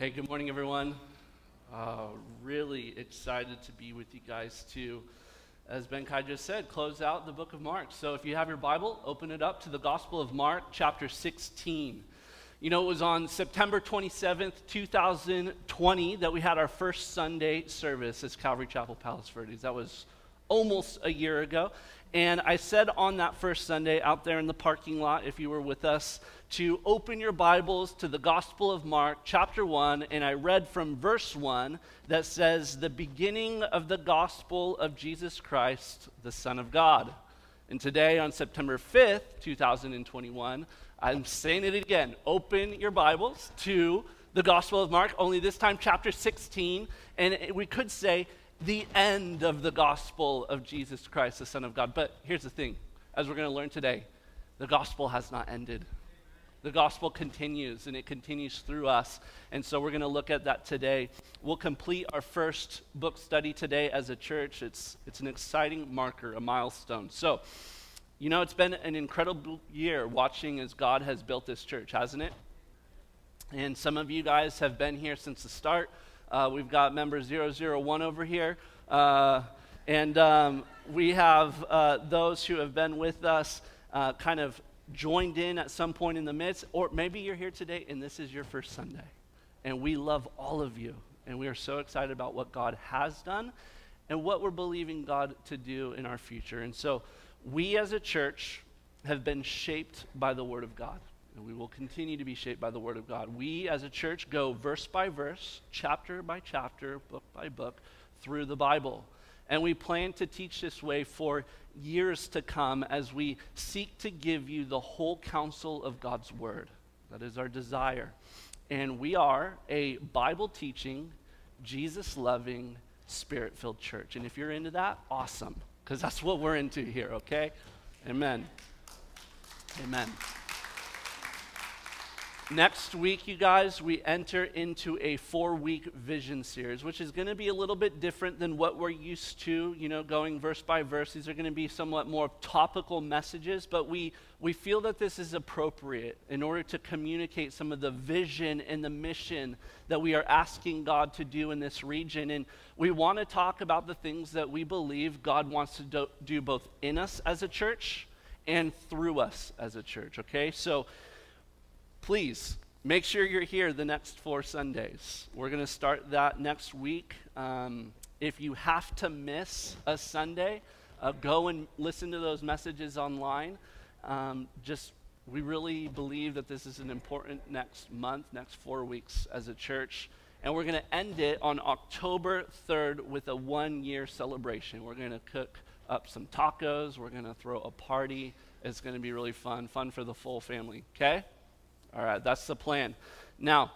Hey, good morning, everyone. Uh, really excited to be with you guys too. As Ben Kai just said, close out the book of Mark. So if you have your Bible, open it up to the Gospel of Mark, chapter 16. You know, it was on September 27th, 2020, that we had our first Sunday service as Calvary Chapel Palos Verdes. That was almost a year ago. And I said on that first Sunday out there in the parking lot, if you were with us, to open your Bibles to the Gospel of Mark, chapter 1, and I read from verse 1 that says, The beginning of the gospel of Jesus Christ, the Son of God. And today, on September 5th, 2021, I'm saying it again open your Bibles to the Gospel of Mark, only this time, chapter 16, and we could say, the end of the gospel of Jesus Christ, the Son of God. But here's the thing as we're going to learn today, the gospel has not ended. The gospel continues and it continues through us. And so we're going to look at that today. We'll complete our first book study today as a church. It's, it's an exciting marker, a milestone. So, you know, it's been an incredible year watching as God has built this church, hasn't it? And some of you guys have been here since the start. Uh, we've got member 001 over here. Uh, and um, we have uh, those who have been with us uh, kind of joined in at some point in the midst. Or maybe you're here today and this is your first Sunday. And we love all of you. And we are so excited about what God has done and what we're believing God to do in our future. And so we as a church have been shaped by the Word of God and we will continue to be shaped by the Word of God. We, as a church, go verse by verse, chapter by chapter, book by book, through the Bible. And we plan to teach this way for years to come as we seek to give you the whole counsel of God's Word. That is our desire. And we are a Bible teaching, Jesus loving, spirit filled church. And if you're into that, awesome, because that's what we're into here, okay? Amen. Amen. Next week, you guys, we enter into a four week vision series, which is going to be a little bit different than what we're used to, you know, going verse by verse. These are going to be somewhat more topical messages, but we, we feel that this is appropriate in order to communicate some of the vision and the mission that we are asking God to do in this region. And we want to talk about the things that we believe God wants to do, do both in us as a church and through us as a church, okay? So, please make sure you're here the next four Sundays. We're going to start that next week. Um, if you have to miss a Sunday, uh, go and listen to those messages online. Um, just, we really believe that this is an important next month, next four weeks as a church. And we're going to end it on October 3rd with a one year celebration. We're going to cook up some tacos, we're going to throw a party. It's going to be really fun, fun for the full family, okay? All right, that's the plan. Now,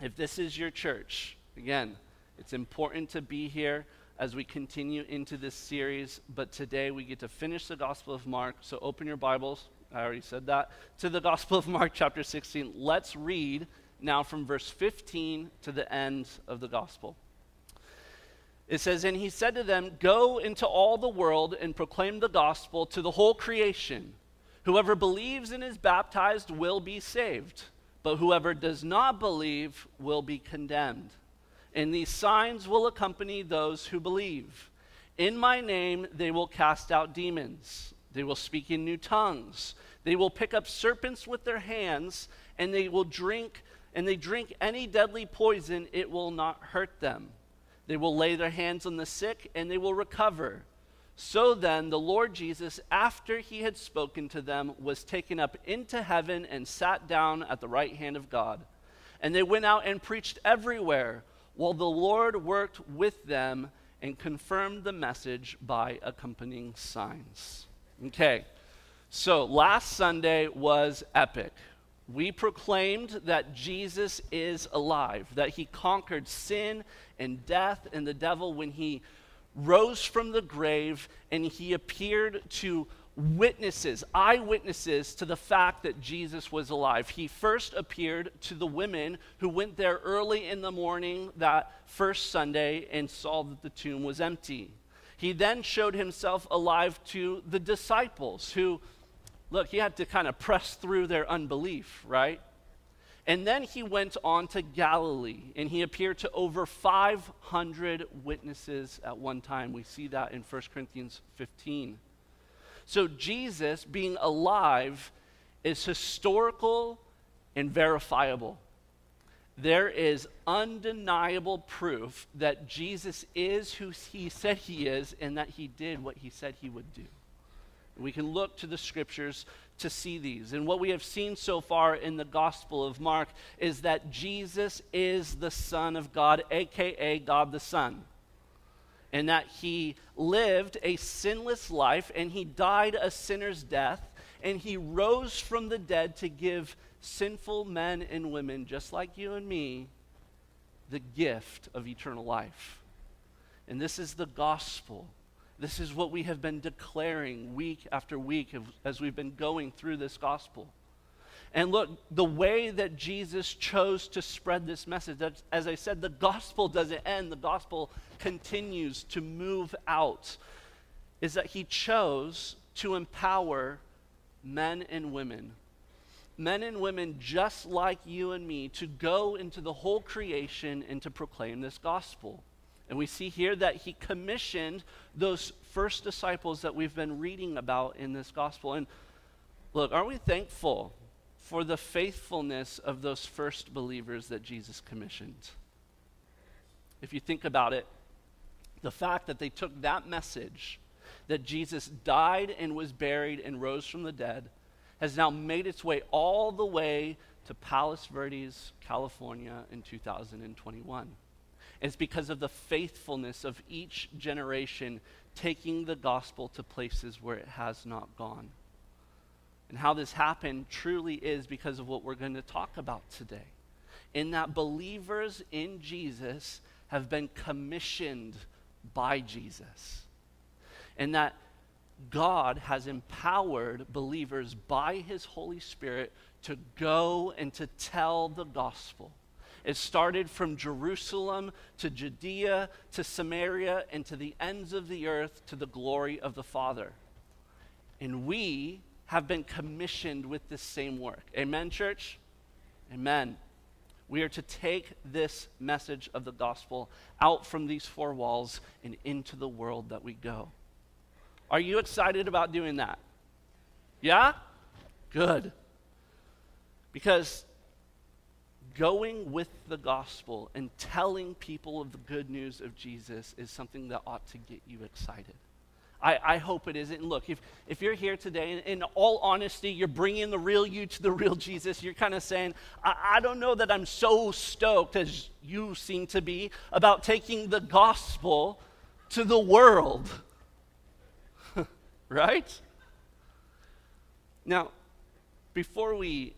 if this is your church, again, it's important to be here as we continue into this series, but today we get to finish the Gospel of Mark. So open your Bibles, I already said that, to the Gospel of Mark, chapter 16. Let's read now from verse 15 to the end of the Gospel. It says, And he said to them, Go into all the world and proclaim the gospel to the whole creation. Whoever believes and is baptized will be saved, but whoever does not believe will be condemned. And these signs will accompany those who believe. In my name they will cast out demons, they will speak in new tongues, they will pick up serpents with their hands, and they will drink and they drink any deadly poison, it will not hurt them. They will lay their hands on the sick and they will recover. So then, the Lord Jesus, after he had spoken to them, was taken up into heaven and sat down at the right hand of God. And they went out and preached everywhere, while the Lord worked with them and confirmed the message by accompanying signs. Okay, so last Sunday was epic. We proclaimed that Jesus is alive, that he conquered sin and death and the devil when he rose from the grave and he appeared to witnesses, eyewitnesses to the fact that Jesus was alive. He first appeared to the women who went there early in the morning that first Sunday and saw that the tomb was empty. He then showed himself alive to the disciples who, look, he had to kind of press through their unbelief, right? And then he went on to Galilee and he appeared to over 500 witnesses at one time. We see that in 1 Corinthians 15. So Jesus being alive is historical and verifiable. There is undeniable proof that Jesus is who he said he is and that he did what he said he would do. We can look to the scriptures to see these. And what we have seen so far in the Gospel of Mark is that Jesus is the Son of God, aka God the Son. And that he lived a sinless life and he died a sinner's death and he rose from the dead to give sinful men and women, just like you and me, the gift of eternal life. And this is the gospel. This is what we have been declaring week after week as we've been going through this gospel. And look, the way that Jesus chose to spread this message, as I said, the gospel doesn't end, the gospel continues to move out, is that he chose to empower men and women, men and women just like you and me, to go into the whole creation and to proclaim this gospel. And we see here that he commissioned those first disciples that we've been reading about in this gospel. And look, aren't we thankful for the faithfulness of those first believers that Jesus commissioned? If you think about it, the fact that they took that message that Jesus died and was buried and rose from the dead has now made its way all the way to Palos Verdes, California in 2021. It's because of the faithfulness of each generation taking the gospel to places where it has not gone. And how this happened truly is because of what we're going to talk about today. In that believers in Jesus have been commissioned by Jesus and that God has empowered believers by his Holy Spirit to go and to tell the gospel. It started from Jerusalem to Judea to Samaria and to the ends of the earth to the glory of the Father. And we have been commissioned with this same work. Amen, church? Amen. We are to take this message of the gospel out from these four walls and into the world that we go. Are you excited about doing that? Yeah? Good. Because going with the gospel and telling people of the good news of Jesus is something that ought to get you excited. I, I hope it isn't. Look, if, if you're here today, and in all honesty, you're bringing the real you to the real Jesus, you're kind of saying, I, I don't know that I'm so stoked as you seem to be about taking the gospel to the world right? Now, before we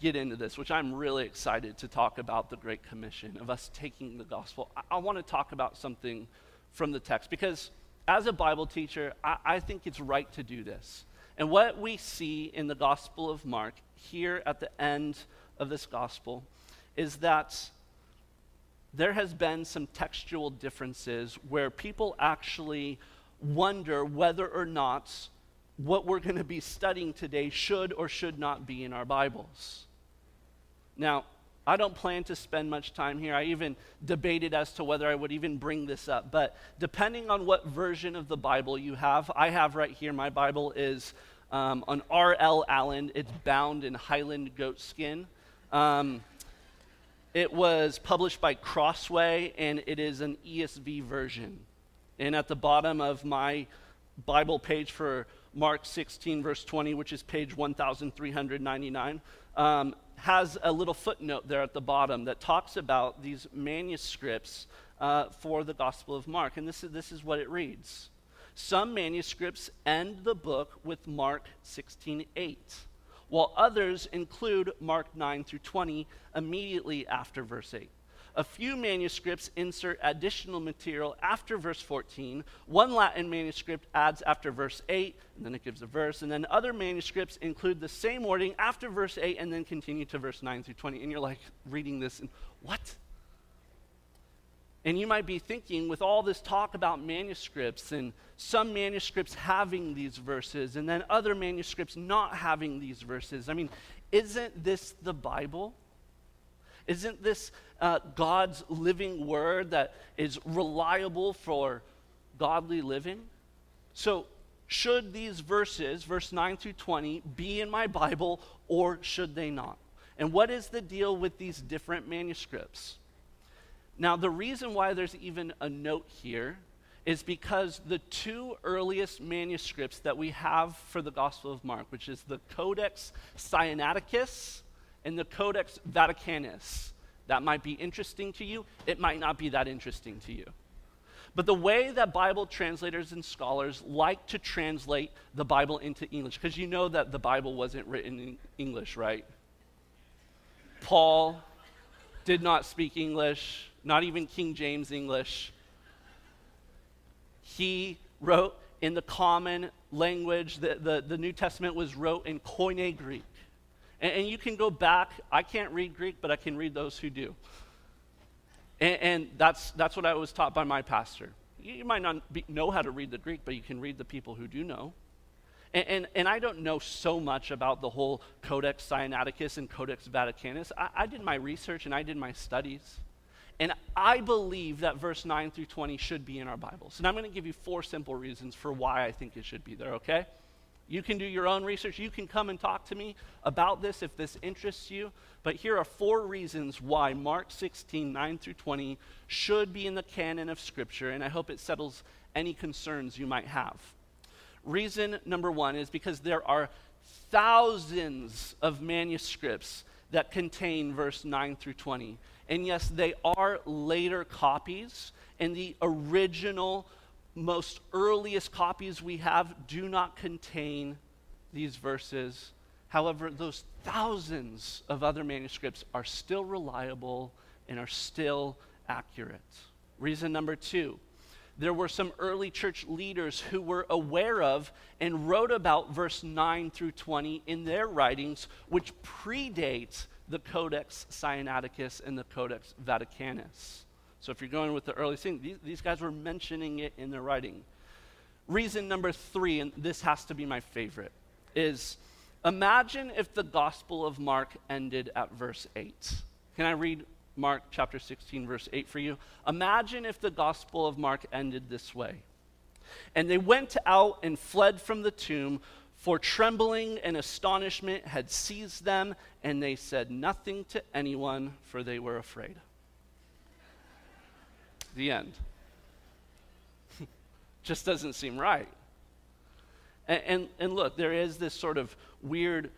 get into this, which I'm really excited to talk about the Great Commission of us taking the gospel, I, I want to talk about something from the text because as a Bible teacher, I, I think it's right to do this. And what we see in the Gospel of Mark here at the end of this gospel is that there has been some textual differences where people actually wonder whether or not what we're going to be studying today should or should not be in our Bibles. Now, I don't plan to spend much time here. I even debated as to whether I would even bring this up. But depending on what version of the Bible you have, I have right here, my Bible is um, on R.L. Allan. It's bound in Highland goat skin. Um, it was published by Crossway, and it is an ESV version. And at the bottom of my Bible page for Mark 16, verse 20, which is page 1399, um, has a little footnote there at the bottom that talks about these manuscripts uh, for the Gospel of Mark. And this is, this is what it reads Some manuscripts end the book with Mark 16, 8, while others include Mark 9 through 20 immediately after verse 8. A few manuscripts insert additional material after verse 14. One Latin manuscript adds after verse 8, and then it gives a verse. And then other manuscripts include the same wording after verse 8 and then continue to verse 9 through 20. And you're like reading this and what? And you might be thinking, with all this talk about manuscripts and some manuscripts having these verses and then other manuscripts not having these verses, I mean, isn't this the Bible? Isn't this uh, God's living word that is reliable for godly living? So, should these verses, verse 9 through 20, be in my Bible or should they not? And what is the deal with these different manuscripts? Now, the reason why there's even a note here is because the two earliest manuscripts that we have for the Gospel of Mark, which is the Codex Sinaiticus and the Codex Vaticanus, that might be interesting to you. It might not be that interesting to you. But the way that Bible translators and scholars like to translate the Bible into English, because you know that the Bible wasn't written in English, right? Paul did not speak English, not even King James English. He wrote in the common language, the, the, the New Testament was wrote in Koine Greek. And, and, you can go back, I can't read Greek, but I can read those who do. And, and that's, that's what I was taught by my pastor. You might not be, know how to read the Greek, but you can read the people who do know. And, and, and, I don't know so much about the whole Codex Sinaiticus and Codex Vaticanus. I, I did my research and I did my studies. And I believe that verse 9 through 20 should be in our Bibles. And I'm going to give you four simple reasons for why I think it should be there, okay? You can do your own research. You can come and talk to me about this if this interests you. But here are four reasons why Mark 16, 9 through 20 should be in the canon of Scripture, and I hope it settles any concerns you might have. Reason number one is because there are thousands of manuscripts that contain verse 9 through 20. And yes, they are later copies, and the original, most earliest copies we have do not contain these verses. However, those thousands of other manuscripts are still reliable and are still accurate. Reason number two there were some early church leaders who were aware of and wrote about verse 9 through 20 in their writings, which predates the Codex Sinaiticus and the Codex Vaticanus. So if you're going with the early thing, these, these guys were mentioning it in their writing. Reason number three, and this has to be my favorite, is imagine if the Gospel of Mark ended at verse 8. Can I read Mark chapter 16, verse 8 for you. Imagine if the Gospel of Mark ended this way. And they went out and fled from the tomb, for trembling and astonishment had seized them, and they said nothing to anyone, for they were afraid. The end. Just doesn't seem right. And, and, and, look, there is this sort of weird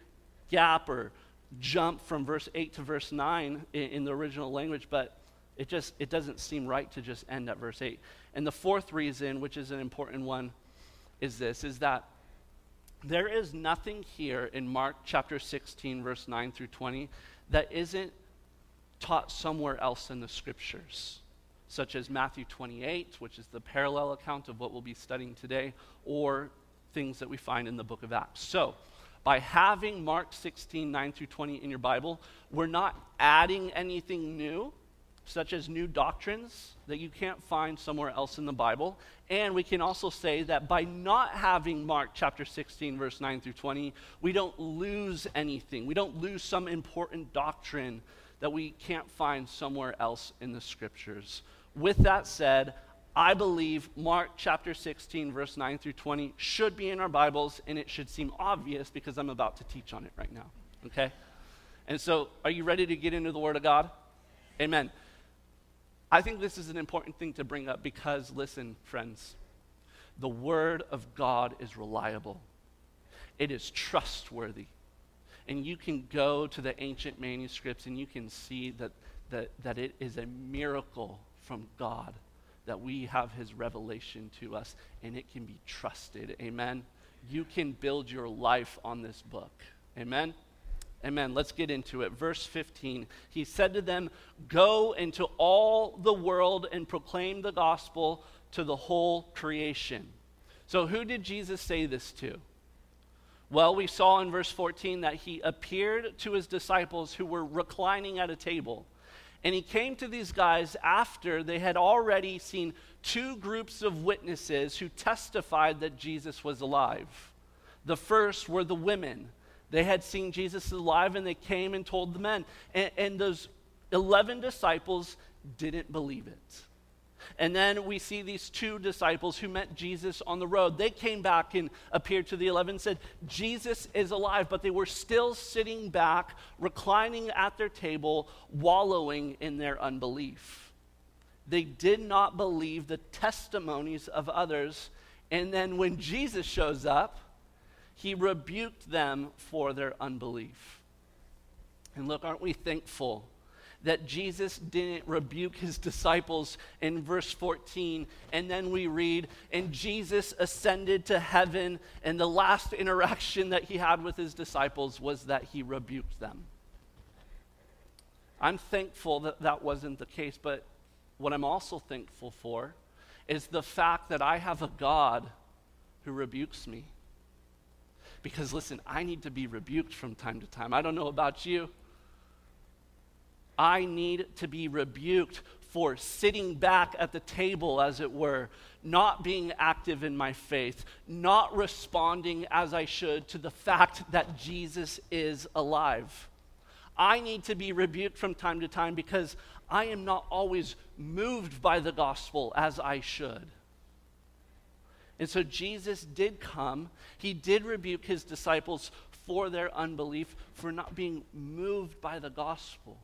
gap or jump from verse 8 to verse 9 in, in, the original language, but it just it doesn't seem right to just end at verse 8. And the fourth reason, which is an important one, is this is that there is nothing here in Mark chapter 16 verse 9 through 20 that isn't taught somewhere else in the scriptures such as Matthew 28, which is the parallel account of what we'll be studying today, or things that we find in the book of Acts. So, by having Mark 16, 9 through 20 in your Bible, we're not adding anything new, such as new doctrines that you can't find somewhere else in the Bible. And we can also say that by not having Mark chapter 16, verse 9 through 20, we don't lose anything. We don't lose some important doctrine that we can't find somewhere else in the scriptures. With that said, I believe Mark chapter 16, verse 9 through 20 should be in our Bibles, and it should seem obvious because I'm about to teach on it right now. Okay? And so, are you ready to get into the Word of God? Amen. I think this is an important thing to bring up because, listen, friends, the Word of God is reliable, it is trustworthy. And you can go to the ancient manuscripts and you can see that, that, that it is a miracle from God that we have his revelation to us and it can be trusted. Amen. You can build your life on this book. Amen. Amen. Let's get into it. Verse 15. He said to them, Go into all the world and proclaim the gospel to the whole creation. So, who did Jesus say this to? Well, we saw in verse 14 that he appeared to his disciples who were reclining at a table. And he came to these guys after they had already seen two groups of witnesses who testified that Jesus was alive. The first were the women. They had seen Jesus alive and they came and told the men. And, and those 11 disciples didn't believe it. And then we see these two disciples who met Jesus on the road. They came back and appeared to the 11 and said, Jesus is alive. But they were still sitting back, reclining at their table, wallowing in their unbelief. They did not believe the testimonies of others. And then when Jesus shows up, he rebuked them for their unbelief. And look, aren't we thankful that Jesus didn't rebuke his disciples in verse 14. And then we read, and Jesus ascended to heaven, and the last interaction that he had with his disciples was that he rebuked them. I'm thankful that that wasn't the case, but what I'm also thankful for is the fact that I have a God who rebukes me. Because listen, I need to be rebuked from time to time. I don't know about you. I need to be rebuked for sitting back at the table, as it were, not being active in my faith, not responding as I should to the fact that Jesus is alive. I need to be rebuked from time to time because I am not always moved by the gospel as I should. And so Jesus did come. He did rebuke his disciples for their unbelief, for not being moved by the gospel.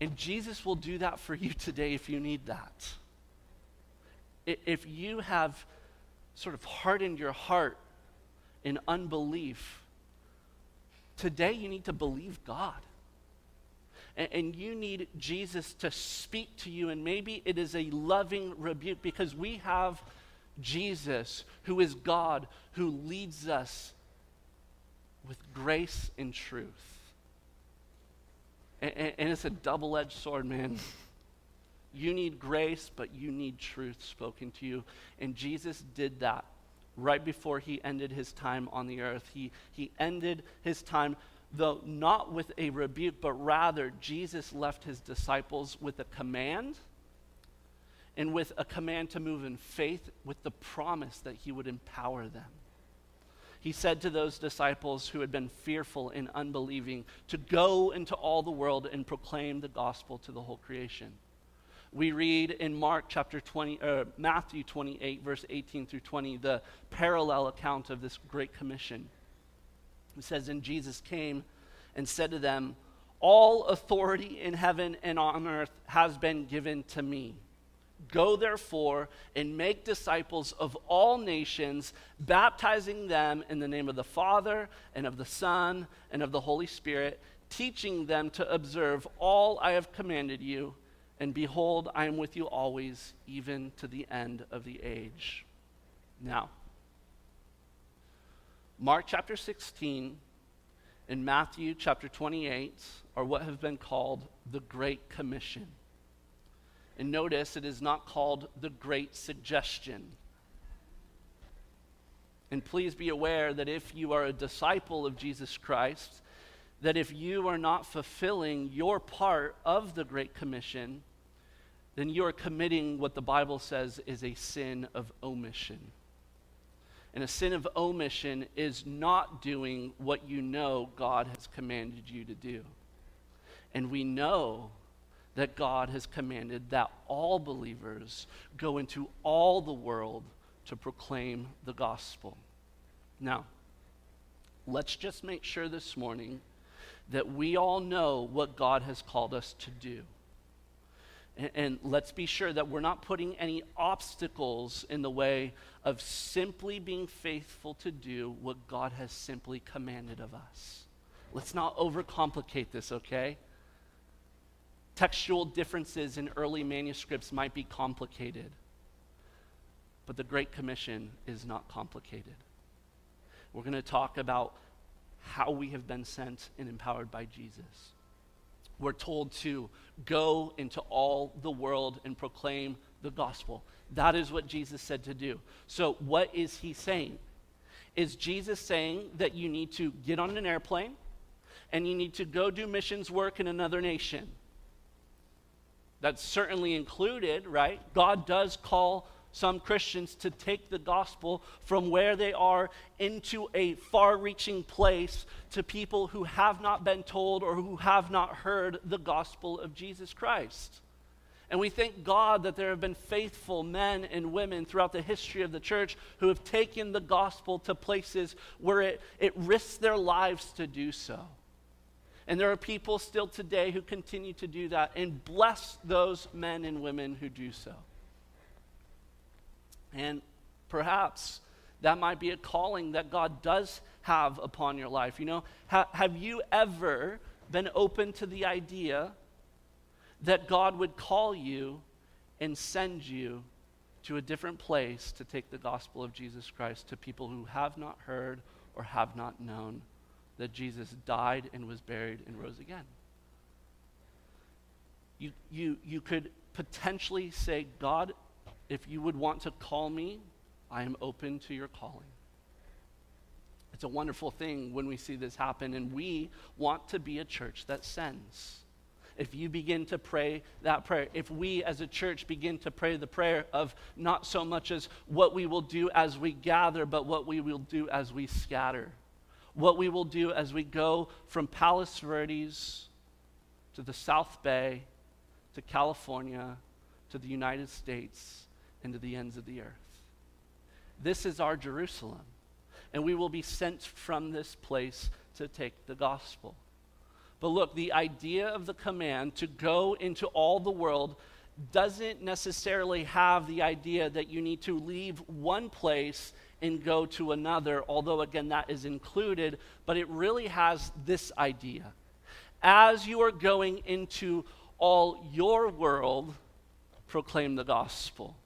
And Jesus will do that for you today if you need that. If you have sort of hardened your heart in unbelief, today you need to believe God. And, you need Jesus to speak to you, and maybe it is a loving rebuke because we have Jesus, who is God, who leads us with grace and truth. And, and it's a double edged sword, man. You need grace, but you need truth spoken to you. And Jesus did that right before he ended his time on the earth. He, he ended his time, though not with a rebuke, but rather Jesus left his disciples with a command and with a command to move in faith with the promise that he would empower them he said to those disciples who had been fearful and unbelieving to go into all the world and proclaim the gospel to the whole creation. We read in Mark chapter 20, uh, Matthew 28, verse 18 through 20, the parallel account of this great commission. It says, And Jesus came and said to them, All authority in heaven and on earth has been given to me. Go therefore and make disciples of all nations, baptizing them in the name of the Father and of the Son and of the Holy Spirit, teaching them to observe all I have commanded you. And behold, I am with you always, even to the end of the age. Now, Mark chapter 16 and Matthew chapter 28 are what have been called the Great Commission. And notice it is not called the Great Suggestion. And please be aware that if you are a disciple of Jesus Christ, that if you are not fulfilling your part of the Great Commission, then you are committing what the Bible says is a sin of omission. And a sin of omission is not doing what you know God has commanded you to do. And we know that God has commanded that all believers go into all the world to proclaim the gospel. Now, let's just make sure this morning that we all know what God has called us to do. And, and, let's be sure that we're not putting any obstacles in the way of simply being faithful to do what God has simply commanded of us. Let's not overcomplicate this, okay? Textual differences in early manuscripts might be complicated, but the Great Commission is not complicated. We're going to talk about how we have been sent and empowered by Jesus. We're told to go into all the world and proclaim the gospel. That is what Jesus said to do. So, what is he saying? Is Jesus saying that you need to get on an airplane and you need to go do missions work in another nation? That's certainly included, right? God does call some Christians to take the gospel from where they are into a far reaching place to people who have not been told or who have not heard the gospel of Jesus Christ. And we thank God that there have been faithful men and women throughout the history of the church who have taken the gospel to places where it, it risks their lives to do so. And there are people still today who continue to do that, and bless those men and women who do so. And perhaps that might be a calling that God does have upon your life. You know, ha- have you ever been open to the idea that God would call you and send you to a different place to take the gospel of Jesus Christ to people who have not heard or have not known that Jesus died and was buried and rose again. You, you, you could potentially say, God, if you would want to call me, I am open to your calling. It's a wonderful thing when we see this happen, and we want to be a church that sends if you begin to pray that prayer, if we as a church begin to pray the prayer of not so much as what we will do as we gather, but what we will do as we scatter, what we will do as we go from Palos Verdes to the South Bay to California to the United States and to the ends of the earth. This is our Jerusalem, and we will be sent from this place to take the gospel. But look, the idea of the command to go into all the world doesn't necessarily have the idea that you need to leave one place and go to another, although, again, that is included, but it really has this idea. As you are going into all your world, proclaim the gospel.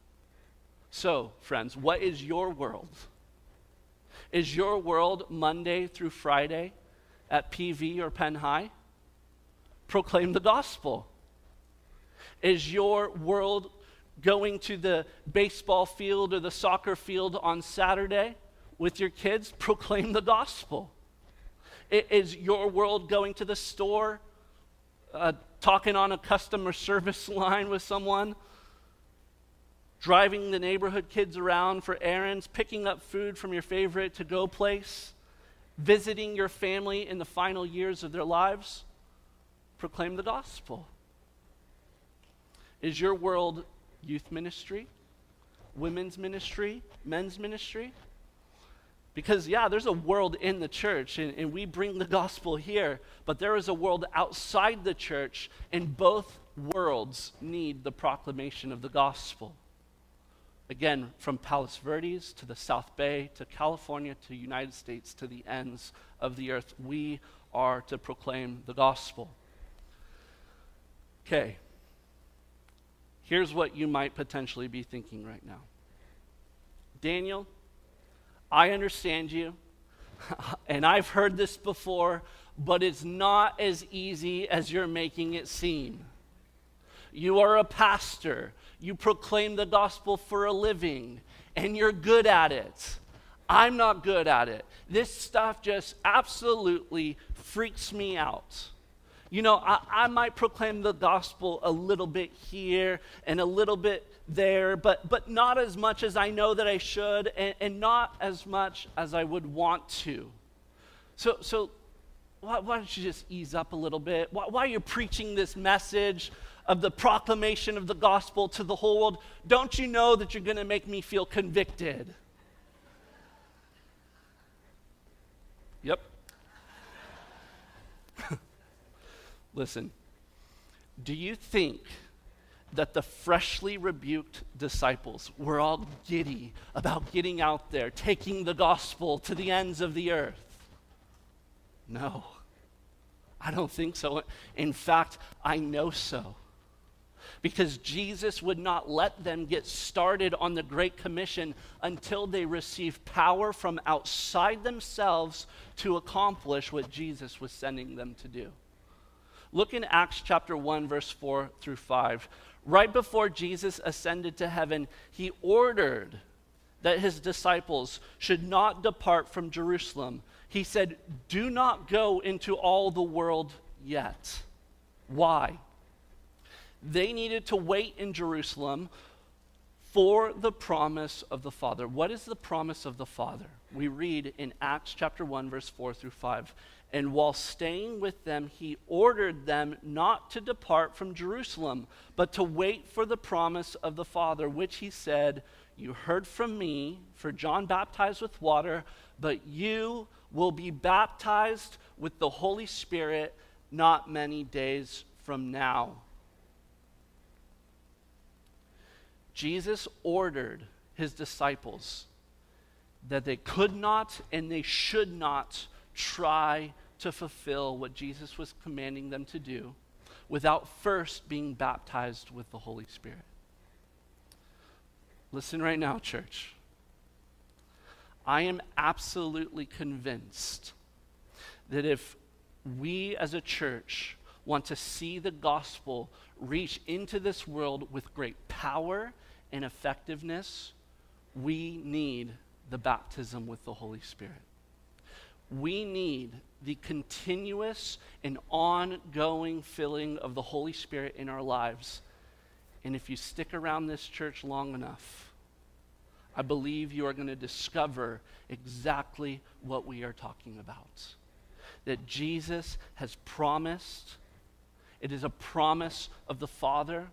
So, friends, what is your world? Is your world Monday through Friday at PV or Penn High? proclaim the gospel? Is your world going to the baseball field or the soccer field on Saturday with your kids? Proclaim the gospel. Is your world going to the store, uh, talking on a customer service line with someone? driving the neighborhood kids around for errands, picking up food from your favorite to go place, visiting your family in the final years of their lives proclaim the gospel? Is your world youth ministry, women's ministry, men's ministry? Because, yeah, there's a world in the church, and, and, we bring the gospel here, but there is a world outside the church, and both worlds need the proclamation of the gospel. Again, from Palos Verdes to the South Bay to California to the United States to the ends of the earth, we are to proclaim the gospel. Okay. Here's what you might potentially be thinking right now Daniel, I understand you, and I've heard this before, but it's not as easy as you're making it seem. You are a pastor, you proclaim the gospel for a living, and you're good at it. I'm not good at it. This stuff just absolutely freaks me out you know, I, I might proclaim the gospel a little bit here and a little bit there, but, but not as much as I know that I should, and, and not as much as I would want to. So, so why, why don't you just ease up a little bit? Why, why are you preaching this message of the proclamation of the gospel to the whole world? Don't you know that you're going to make me feel convicted? Yep. Listen, do you think that the freshly rebuked disciples were all giddy about getting out there, taking the gospel to the ends of the earth? No, I don't think so. In fact, I know so. Because Jesus would not let them get started on the Great Commission until they received power from outside themselves to accomplish what Jesus was sending them to do. Look in Acts chapter 1, verse 4 through 5. Right before Jesus ascended to heaven, he ordered that his disciples should not depart from Jerusalem. He said, Do not go into all the world yet. Why? They needed to wait in Jerusalem for the promise of the Father. What is the promise of the Father? We read in Acts chapter 1, verse 4 through 5. And while staying with them, he ordered them not to depart from Jerusalem, but to wait for the promise of the Father, which he said, You heard from me, for John baptized with water, but you will be baptized with the Holy Spirit not many days from now. Jesus ordered his disciples that they could not and they should not try to fulfill what Jesus was commanding them to do without first being baptized with the Holy Spirit. Listen right now, church. I am absolutely convinced that if we as a church want to see the gospel reach into this world with great power and effectiveness, we need the baptism with the Holy Spirit. We need the continuous and ongoing filling of the Holy Spirit in our lives. And if you stick around this church long enough, I believe you are going to discover exactly what we are talking about. That Jesus has promised, it is a promise of the Father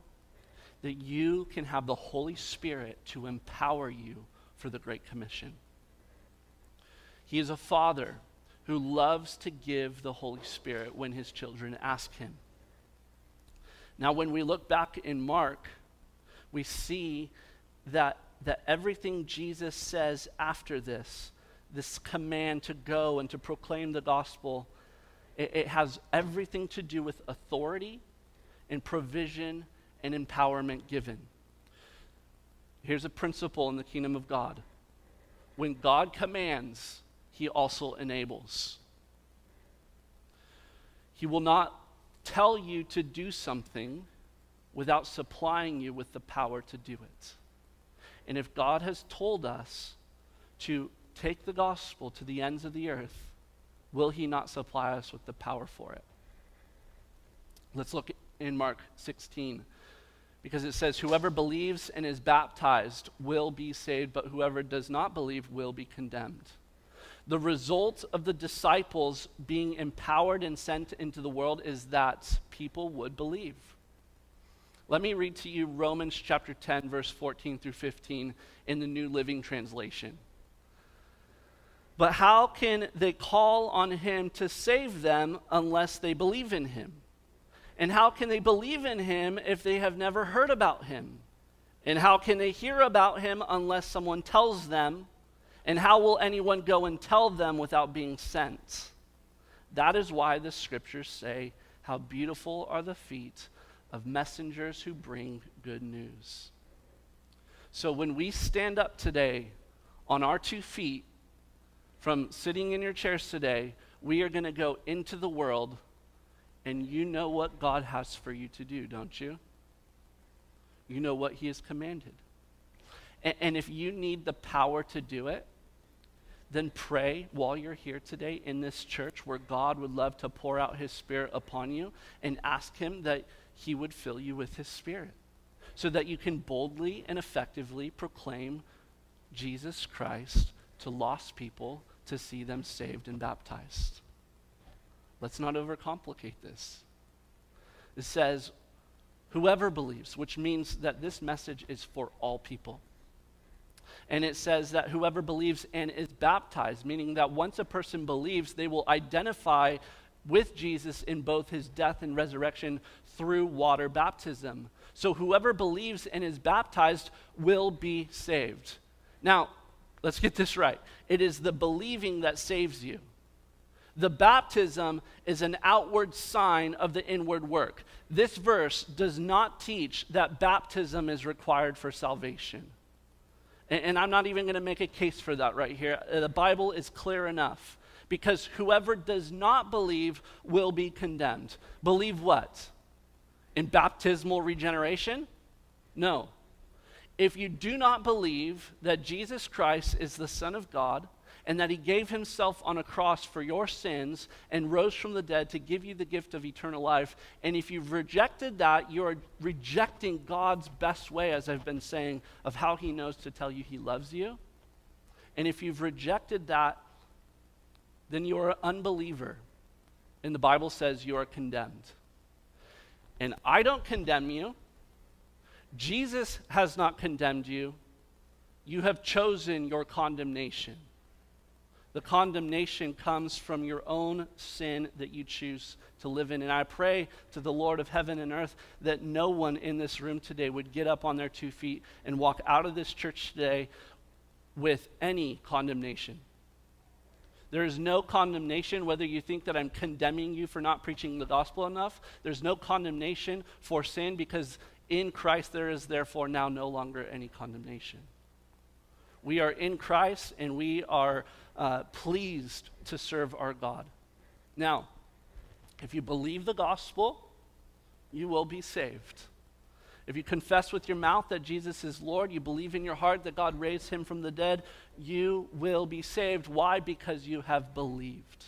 that you can have the Holy Spirit to empower you for the Great Commission. He is a father who loves to give the Holy Spirit when his children ask him. Now, when we look back in Mark, we see that, that everything Jesus says after this, this command to go and to proclaim the gospel, it, it has everything to do with authority and provision and empowerment given. Here's a principle in the kingdom of God when God commands, he also enables. He will not tell you to do something without supplying you with the power to do it. And if God has told us to take the gospel to the ends of the earth, will he not supply us with the power for it? Let's look in Mark 16 because it says, Whoever believes and is baptized will be saved, but whoever does not believe will be condemned. The result of the disciples being empowered and sent into the world is that people would believe. Let me read to you Romans chapter 10, verse 14 through 15 in the New Living Translation. But how can they call on him to save them unless they believe in him? And how can they believe in him if they have never heard about him? And how can they hear about him unless someone tells them? And how will anyone go and tell them without being sent? That is why the scriptures say, How beautiful are the feet of messengers who bring good news. So when we stand up today on our two feet from sitting in your chairs today, we are going to go into the world and you know what God has for you to do, don't you? You know what He has commanded. And, if you need the power to do it, then pray while you're here today in this church where God would love to pour out His Spirit upon you and ask Him that He would fill you with His Spirit so that you can boldly and effectively proclaim Jesus Christ to lost people to see them saved and baptized. Let's not overcomplicate this. It says, whoever believes, which means that this message is for all people. And it says that whoever believes and is baptized, meaning that once a person believes, they will identify with Jesus in both his death and resurrection through water baptism. So whoever believes and is baptized will be saved. Now, let's get this right. It is the believing that saves you. The baptism is an outward sign of the inward work. This verse does not teach that baptism is required for salvation. And, and I'm not even going to make a case for that right here. Uh, the Bible is clear enough because whoever does not believe will be condemned. Believe what? In baptismal regeneration? No. If you do not believe that Jesus Christ is the Son of God, and that he gave himself on a cross for your sins and rose from the dead to give you the gift of eternal life. And if you've rejected that, you're rejecting God's best way, as I've been saying, of how he knows to tell you he loves you. And if you've rejected that, then you're an unbeliever. And the Bible says you are condemned. And I don't condemn you. Jesus has not condemned you. You have chosen your condemnation. The condemnation comes from your own sin that you choose to live in. And I pray to the Lord of heaven and earth that no one in this room today would get up on their two feet and walk out of this church today with any condemnation. There is no condemnation, whether you think that I'm condemning you for not preaching the gospel enough. There's no condemnation for sin because in Christ there is therefore now no longer any condemnation. We are in Christ and we are uh, pleased to serve our God. Now, if you believe the gospel, you will be saved. If you confess with your mouth that Jesus is Lord, you believe in your heart that God raised him from the dead, you will be saved. Why? Because you have believed.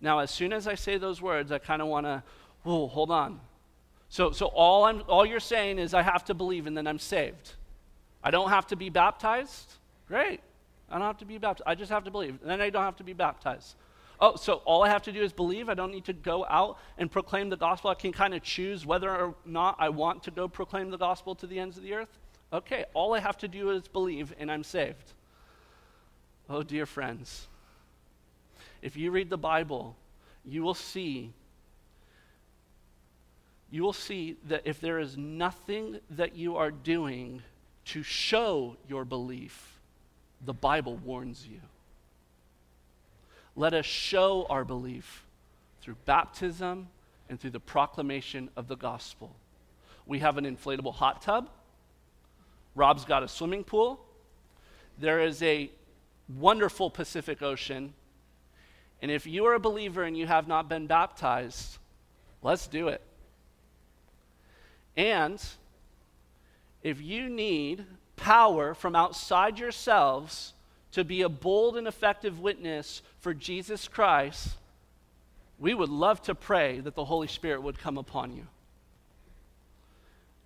Now, as soon as I say those words, I kind of want to, oh, hold on. So, so all, I'm, all you're saying is I have to believe and then I'm saved. I don't have to be baptized? Great. I don't have to be baptized. I just have to believe. And then I don't have to be baptized. Oh, so all I have to do is believe. I don't need to go out and proclaim the gospel. I can kind of choose whether or not I want to go proclaim the gospel to the ends of the earth. Okay, all I have to do is believe and I'm saved. Oh, dear friends, if you read the Bible, you will see you will see that if there is nothing that you are doing to show your belief, the Bible warns you. Let us show our belief through baptism and through the proclamation of the gospel. We have an inflatable hot tub. Rob's got a swimming pool. There is a wonderful Pacific Ocean. And if you are a believer and you have not been baptized, let's do it. And if you need power from outside yourselves to be a bold and effective witness for Jesus Christ, we would love to pray that the Holy Spirit would come upon you.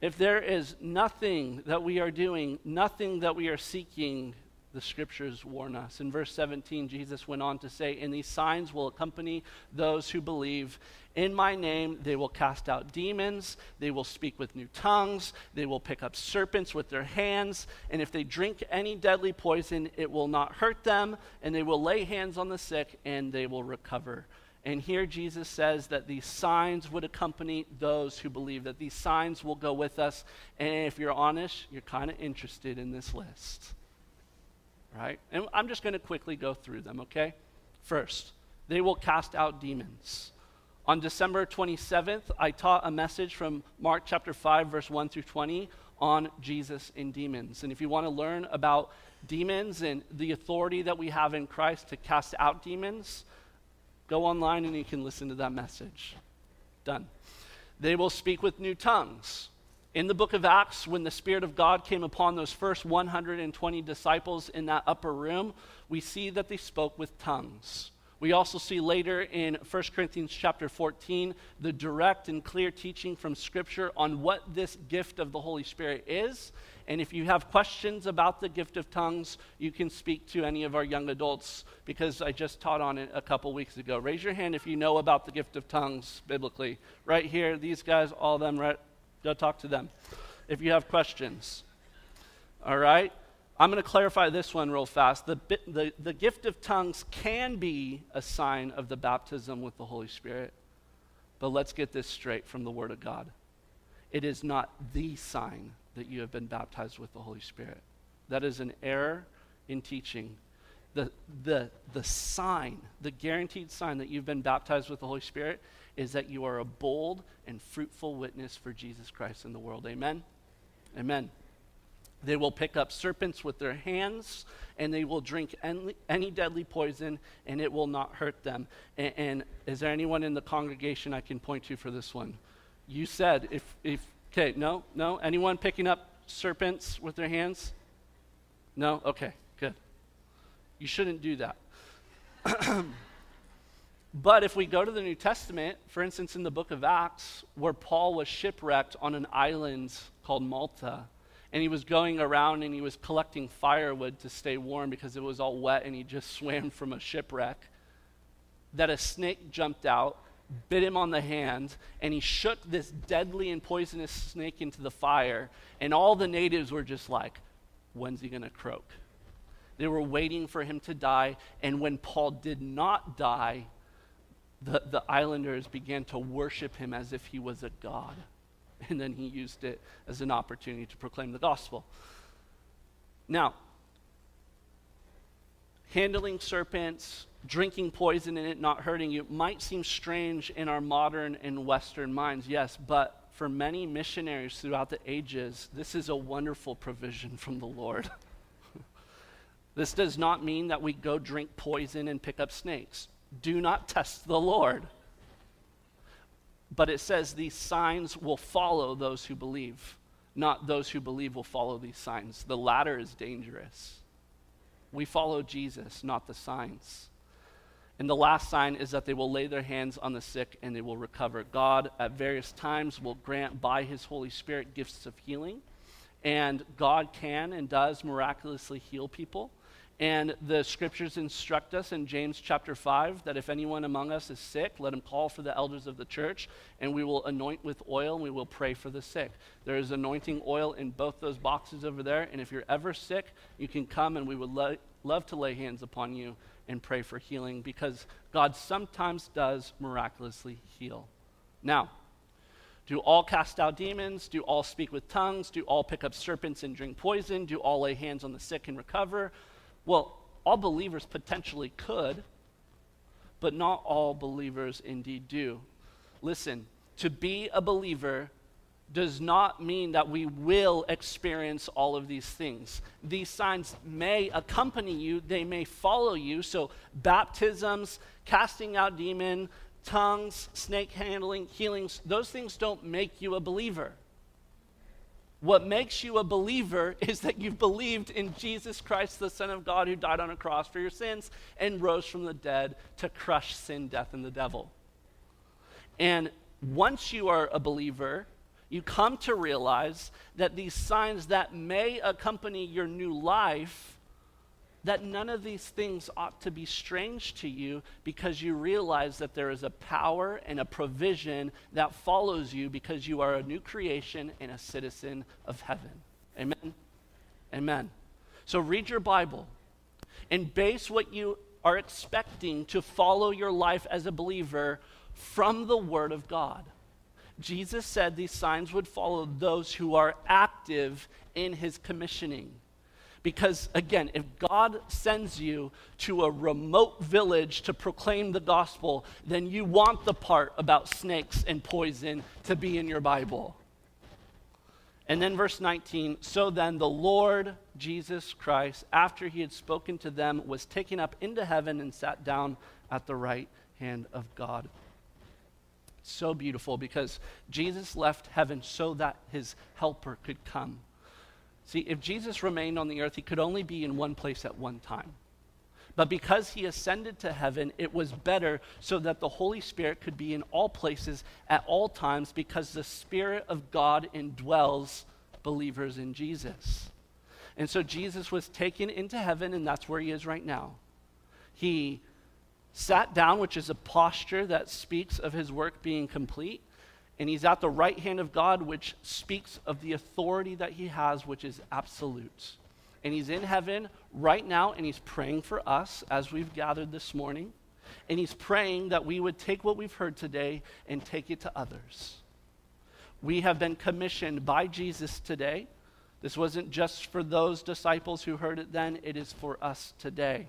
If there is nothing that we are doing, nothing that we are seeking, the scriptures warn us. In verse 17, Jesus went on to say, And these signs will accompany those who believe. In my name, they will cast out demons, they will speak with new tongues, they will pick up serpents with their hands, and if they drink any deadly poison, it will not hurt them, and they will lay hands on the sick, and they will recover. And here Jesus says that these signs would accompany those who believe, that these signs will go with us. And if you're honest, you're kind of interested in this list. Right? And I'm just going to quickly go through them, okay? First, they will cast out demons. On December 27th, I taught a message from Mark chapter 5, verse 1 through 20 on Jesus and demons. And if you want to learn about demons and the authority that we have in Christ to cast out demons, go online and you can listen to that message. Done. They will speak with new tongues. In the book of Acts, when the Spirit of God came upon those first 120 disciples in that upper room, we see that they spoke with tongues. We also see later in 1 Corinthians chapter 14 the direct and clear teaching from Scripture on what this gift of the Holy Spirit is. And if you have questions about the gift of tongues, you can speak to any of our young adults because I just taught on it a couple weeks ago. Raise your hand if you know about the gift of tongues biblically. Right here, these guys, all of them, right? Go talk to them if you have questions. All right? I'm going to clarify this one real fast. The, the, the gift of tongues can be a sign of the baptism with the Holy Spirit. But let's get this straight from the Word of God. It is not the sign that you have been baptized with the Holy Spirit. That is an error in teaching. The, the, the sign, the guaranteed sign that you've been baptized with the Holy Spirit is that you are a bold and fruitful witness for Jesus Christ in the world. Amen? Amen. They will pick up serpents with their hands, and they will drink any, any deadly poison, and it will not hurt them. And, and, is there anyone in the congregation I can point to for this one? You said, if, if, okay, no, no? Anyone picking up serpents with their hands? No? Okay, good. You shouldn't do that. but if we go to the New Testament, for instance, in the book of Acts, where Paul was shipwrecked on an island called Malta, and he was going around and he was collecting firewood to stay warm because it was all wet and he just swam from a shipwreck, that a snake jumped out, bit him on the hand, and he shook this deadly and poisonous snake into the fire, and all the natives were just like, when's he going to croak? They were waiting for him to die, and when Paul did not die, the, the islanders began to worship him as if he was a god. And then he used it as an opportunity to proclaim the gospel. Now, handling serpents, drinking poison and it not hurting you might seem strange in our modern and Western minds, yes, but for many missionaries throughout the ages, this is a wonderful provision from the Lord. this does not mean that we go drink poison and pick up snakes. Do not test the Lord. But it says these signs will follow those who believe, not those who believe will follow these signs. The latter is dangerous. We follow Jesus, not the signs. And the last sign is that they will lay their hands on the sick and they will recover. God, at various times, will grant by his Holy Spirit gifts of healing. And God can and does miraculously heal people. And the scriptures instruct us in James chapter 5 that if anyone among us is sick, let him call for the elders of the church, and we will anoint with oil and we will pray for the sick. There is anointing oil in both those boxes over there, and if you're ever sick, you can come and we would lo- love to lay hands upon you and pray for healing because God sometimes does miraculously heal. Now, do all cast out demons? Do all speak with tongues? Do all pick up serpents and drink poison? Do all lay hands on the sick and recover? Well, all believers potentially could, but not all believers indeed do. Listen, to be a believer does not mean that we will experience all of these things. These signs may accompany you, they may follow you. So, baptisms, casting out demon, tongues, snake handling, healings, those things don't make you a believer. What makes you a believer is that you've believed in Jesus Christ, the Son of God, who died on a cross for your sins and rose from the dead to crush sin, death, and the devil. And once you are a believer, you come to realize that these signs that may accompany your new life that none of these things ought to be strange to you because you realize that there is a power and a provision that follows you because you are a new creation and a citizen of heaven. Amen? Amen. So read your Bible and base what you are expecting to follow your life as a believer from the Word of God. Jesus said these signs would follow those who are active in his commissioning. Because again, if God sends you to a remote village to proclaim the gospel, then you want the part about snakes and poison to be in your Bible. And then verse 19 So then the Lord Jesus Christ, after he had spoken to them, was taken up into heaven and sat down at the right hand of God so beautiful because Jesus left heaven so that his helper could come. See, if Jesus remained on the earth, he could only be in one place at one time. But because he ascended to heaven, it was better so that the Holy Spirit could be in all places at all times because the Spirit of God indwells believers in Jesus. And so Jesus was taken into heaven, and that's where he is right now. He sat down, which is a posture that speaks of his work being complete. And he's at the right hand of God, which speaks of the authority that he has, which is absolute. And he's in heaven right now, and he's praying for us as we've gathered this morning. And he's praying that we would take what we've heard today and take it to others. We have been commissioned by Jesus today. This wasn't just for those disciples who heard it then, it is for us today.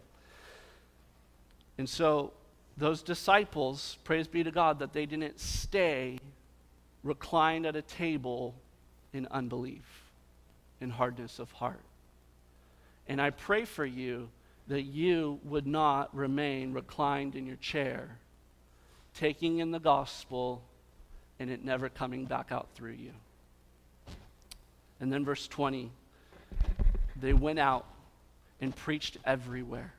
And so, those disciples, praise be to God, that they didn't stay reclined at a table in unbelief, in hardness of heart. And I pray for you that you would not remain reclined in your chair, taking in the gospel and it never coming back out through you. And then, verse 20, they went out and preached everywhere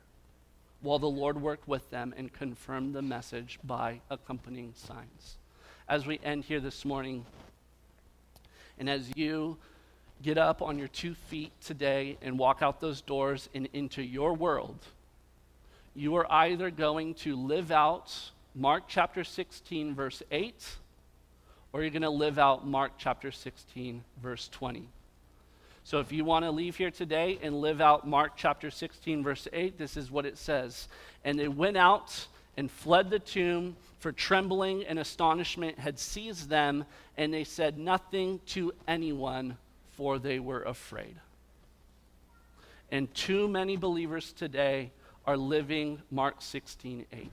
while the Lord worked with them and confirmed the message by accompanying signs. As we end here this morning, and as you get up on your two feet today and walk out those doors and into your world, you are either going to live out Mark chapter 16, verse 8, or you're going to live out Mark chapter 16, verse 20. So if you want to leave here today and live out Mark chapter 16, verse 8, this is what it says. And they went out and fled the tomb, for trembling and astonishment had seized them, and they said nothing to anyone, for they were afraid. And too many believers today are living Mark 16, 8,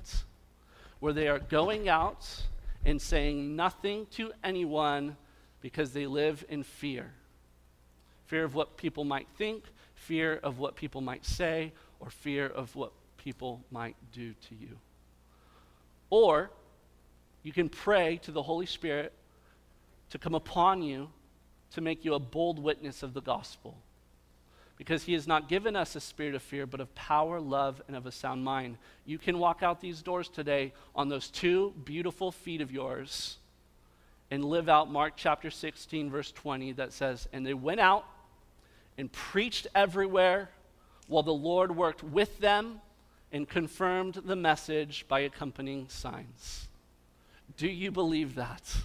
where they are going out and saying nothing to anyone because they live in fear fear of what people might think, fear of what people might say, or fear of what people might do to you. Or you can pray to the Holy Spirit to come upon you to make you a bold witness of the gospel. Because he has not given us a spirit of fear, but of power, love, and of a sound mind. You can walk out these doors today on those two beautiful feet of yours and live out Mark chapter 16, verse 20, that says, And they went out and preached everywhere while the Lord worked with them and confirmed the message by accompanying signs. Do you believe that?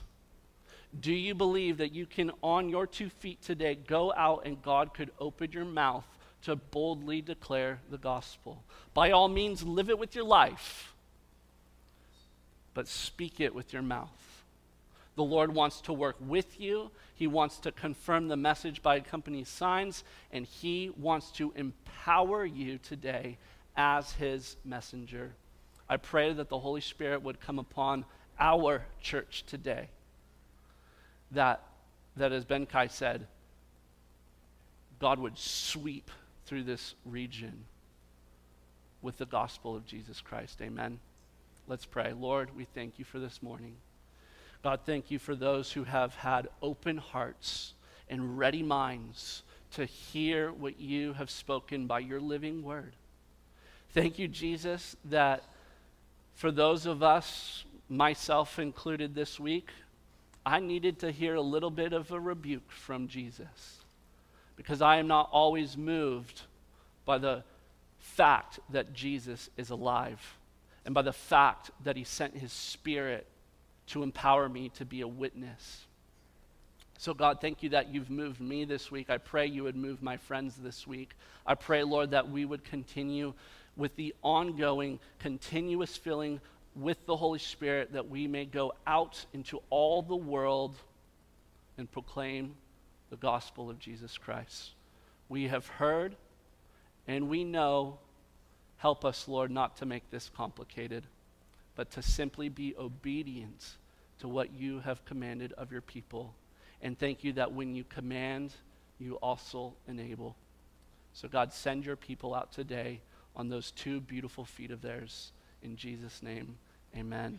Do you believe that you can, on your two feet today, go out and God could open your mouth to boldly declare the gospel? By all means, live it with your life, but speak it with your mouth. The Lord wants to work with you. He wants to confirm the message by accompanying signs, and He wants to empower you today as His messenger. I pray that the Holy Spirit would come upon our church today. That, that as Ben Kai said, God would sweep through this region with the gospel of Jesus Christ. Amen. Let's pray. Lord, we thank you for this morning. God, thank you for those who have had open hearts and ready minds to hear what you have spoken by your living word. Thank you, Jesus, that for those of us, myself included this week, I needed to hear a little bit of a rebuke from Jesus because I am not always moved by the fact that Jesus is alive and by the fact that he sent his spirit to empower me to be a witness. So, God, thank you that you've moved me this week. I pray you would move my friends this week. I pray, Lord, that we would continue with the ongoing, continuous filling with the Holy Spirit, that we may go out into all the world and proclaim the gospel of Jesus Christ. We have heard and we know. Help us, Lord, not to make this complicated, but to simply be obedient to what you have commanded of your people. And thank you that when you command, you also enable. So, God, send your people out today on those two beautiful feet of theirs. In Jesus' name, amen.